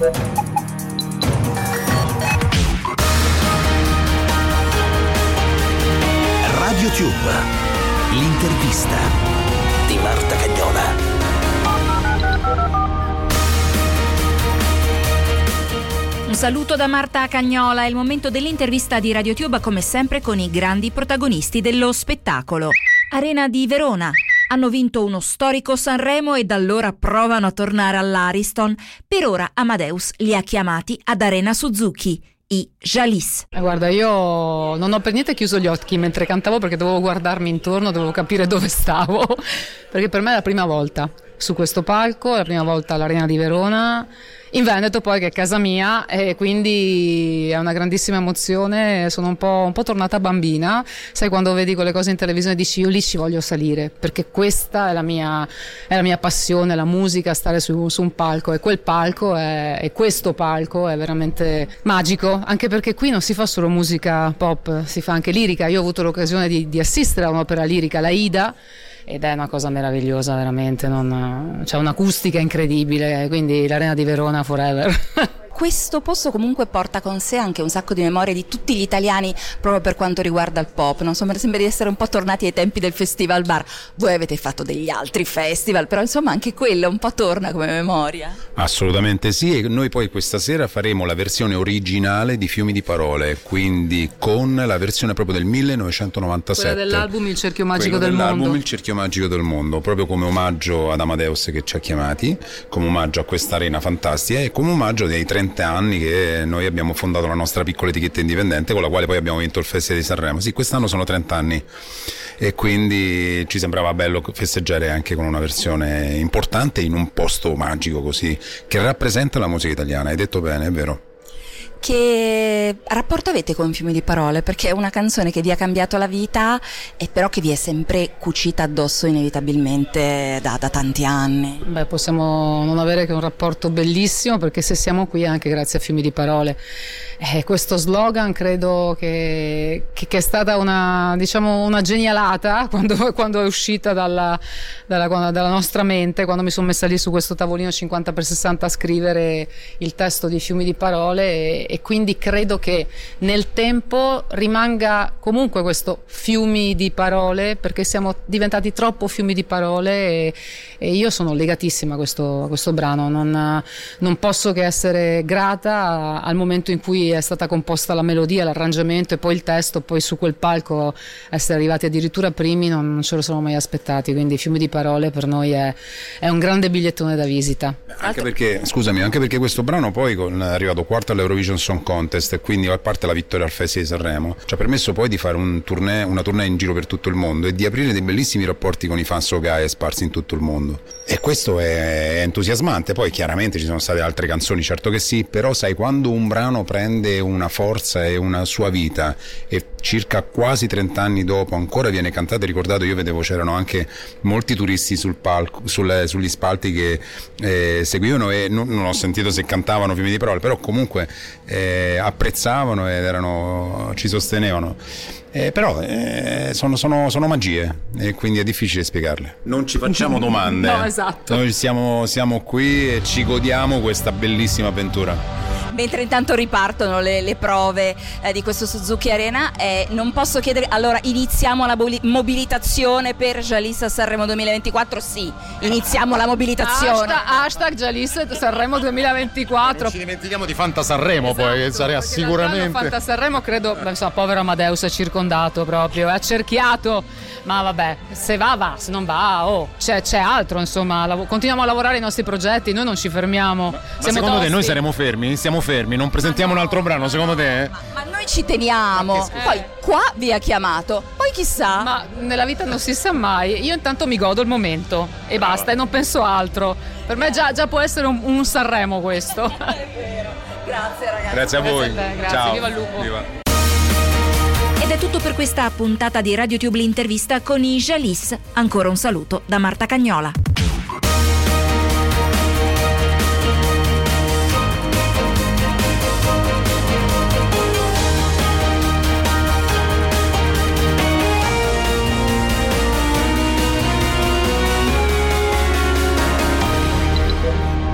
Radio Tube, l'intervista di Marta Cagnola. Un saluto da Marta Cagnola, è il momento dell'intervista di RadioTube come sempre con i grandi protagonisti dello spettacolo. Arena di Verona. Hanno vinto uno storico Sanremo e da allora provano a tornare all'Ariston. Per ora Amadeus li ha chiamati ad Arena Suzuki i Jalis. Eh, guarda, io non ho per niente chiuso gli occhi mentre cantavo perché dovevo guardarmi intorno, dovevo capire dove stavo, perché per me è la prima volta su questo palco, è la prima volta all'Arena di Verona in Veneto poi che è casa mia e quindi è una grandissima emozione, sono un po', un po', tornata bambina, sai quando vedi quelle cose in televisione dici io lì ci voglio salire perché questa è la mia, è la mia passione, la musica, stare su, su, un palco. E quel palco è, e questo palco è veramente magico, anche perché qui non si fa solo musica pop, si fa anche lirica, io ho avuto l'occasione di, di assistere a un'opera lirica, la Ida, ed è una cosa meravigliosa veramente, non, c'è un'acustica incredibile, quindi l'Arena di Verona forever. questo posto comunque porta con sé anche un sacco di memorie di tutti gli italiani proprio per quanto riguarda il pop. Non so, sembra di essere un po' tornati ai tempi del festival bar. Voi avete fatto degli altri festival, però insomma anche quello un po' torna come memoria. Assolutamente sì, e noi poi questa sera faremo la versione originale di Fiumi di Parole, quindi con la versione proprio del 1997. Quella dell'album Il cerchio magico del mondo. Il cerchio magico del mondo, proprio come omaggio ad Amadeus che ci ha chiamati, come omaggio a questa arena fantastica e come omaggio dei 30 30 anni che noi abbiamo fondato la nostra piccola etichetta indipendente con la quale poi abbiamo vinto il Festival di Sanremo. Sì, quest'anno sono 30 anni e quindi ci sembrava bello festeggiare anche con una versione importante in un posto magico così che rappresenta la musica italiana. Hai detto bene, è vero. Che rapporto avete con Fiumi di Parole? Perché è una canzone che vi ha cambiato la vita e però che vi è sempre cucita addosso inevitabilmente da, da tanti anni. Beh, possiamo non avere che un rapporto bellissimo perché se siamo qui è anche grazie a Fiumi di Parole. Eh, questo slogan credo che, che, che, è stata una, diciamo, una genialata quando, quando è uscita dalla, dalla, dalla, nostra mente, quando mi sono messa lì su questo tavolino 50x60 a scrivere il testo di Fiumi di Parole e, e quindi credo che nel tempo rimanga comunque questo fiumi di parole perché siamo diventati troppo fiumi di parole e, e io sono legatissima a questo, a questo brano, non, non, posso che essere grata al momento in cui è stata composta la melodia, l'arrangiamento e poi il testo, poi su quel palco essere arrivati addirittura primi non, non ce lo siamo mai aspettati, quindi fiumi di parole per noi è, è un grande bigliettone da visita. Anche perché, scusami, anche perché questo brano poi è arrivato quarto all'Eurovision Song Contest e quindi a parte la vittoria al Festival di Sanremo ci ha permesso poi di fare un tournée, una tournée in giro per tutto il mondo e di aprire dei bellissimi rapporti con i fans Ogai sparsi in tutto il mondo. E questo è entusiasmante. Poi chiaramente ci sono state altre canzoni certo che sì però sai quando un brano prende una forza e una sua vita e circa quasi 30 anni dopo ancora viene cantato e ricordato io vedevo c'erano anche molti turisti sul palco, sul, sugli spalti che eh, seguivano e non, non, ho sentito se cantavano fiumi di parole però comunque eh, apprezzavano ed erano, ci sostenevano eh, però eh, sono, sono, sono, magie e quindi è difficile spiegarle. Non ci facciamo domande. no, esatto. Noi siamo, siamo qui e ci godiamo questa bellissima avventura mentre intanto ripartono le, le prove eh, di questo Suzuki Arena eh, non posso chiedere allora iniziamo la mobilitazione per Jalissa Sanremo 2024 sì iniziamo la mobilitazione. Hashtag, hashtag Jalissa Sanremo 2024 non ci dimentichiamo di Fanta Sanremo esatto, poi che sarà sicuramente. Fanta Sanremo credo insomma, povero Amadeus è circondato proprio è accerchiato ma vabbè se va va se non va oh c'è, c'è altro insomma lav- continuiamo a lavorare ai nostri progetti noi non ci fermiamo. Ma, ma secondo tosti. te noi saremo fermi? siamo fermi, non presentiamo un altro brano, secondo te? Ma, ma noi ci teniamo. Eh. Poi qua vi ha chiamato, poi chissà. Ma nella vita non si sa mai. Io intanto mi godo il momento e Brava. basta, e non penso altro. Per me già, già può essere un, un, Sanremo questo. È vero. Grazie ragazzi. Grazie a voi. Grazie, a grazie. Ciao. viva il lupo. Viva. Ed è tutto per questa puntata di RadioTube l'intervista con i Jalis. Ancora un saluto da Marta Cagnola.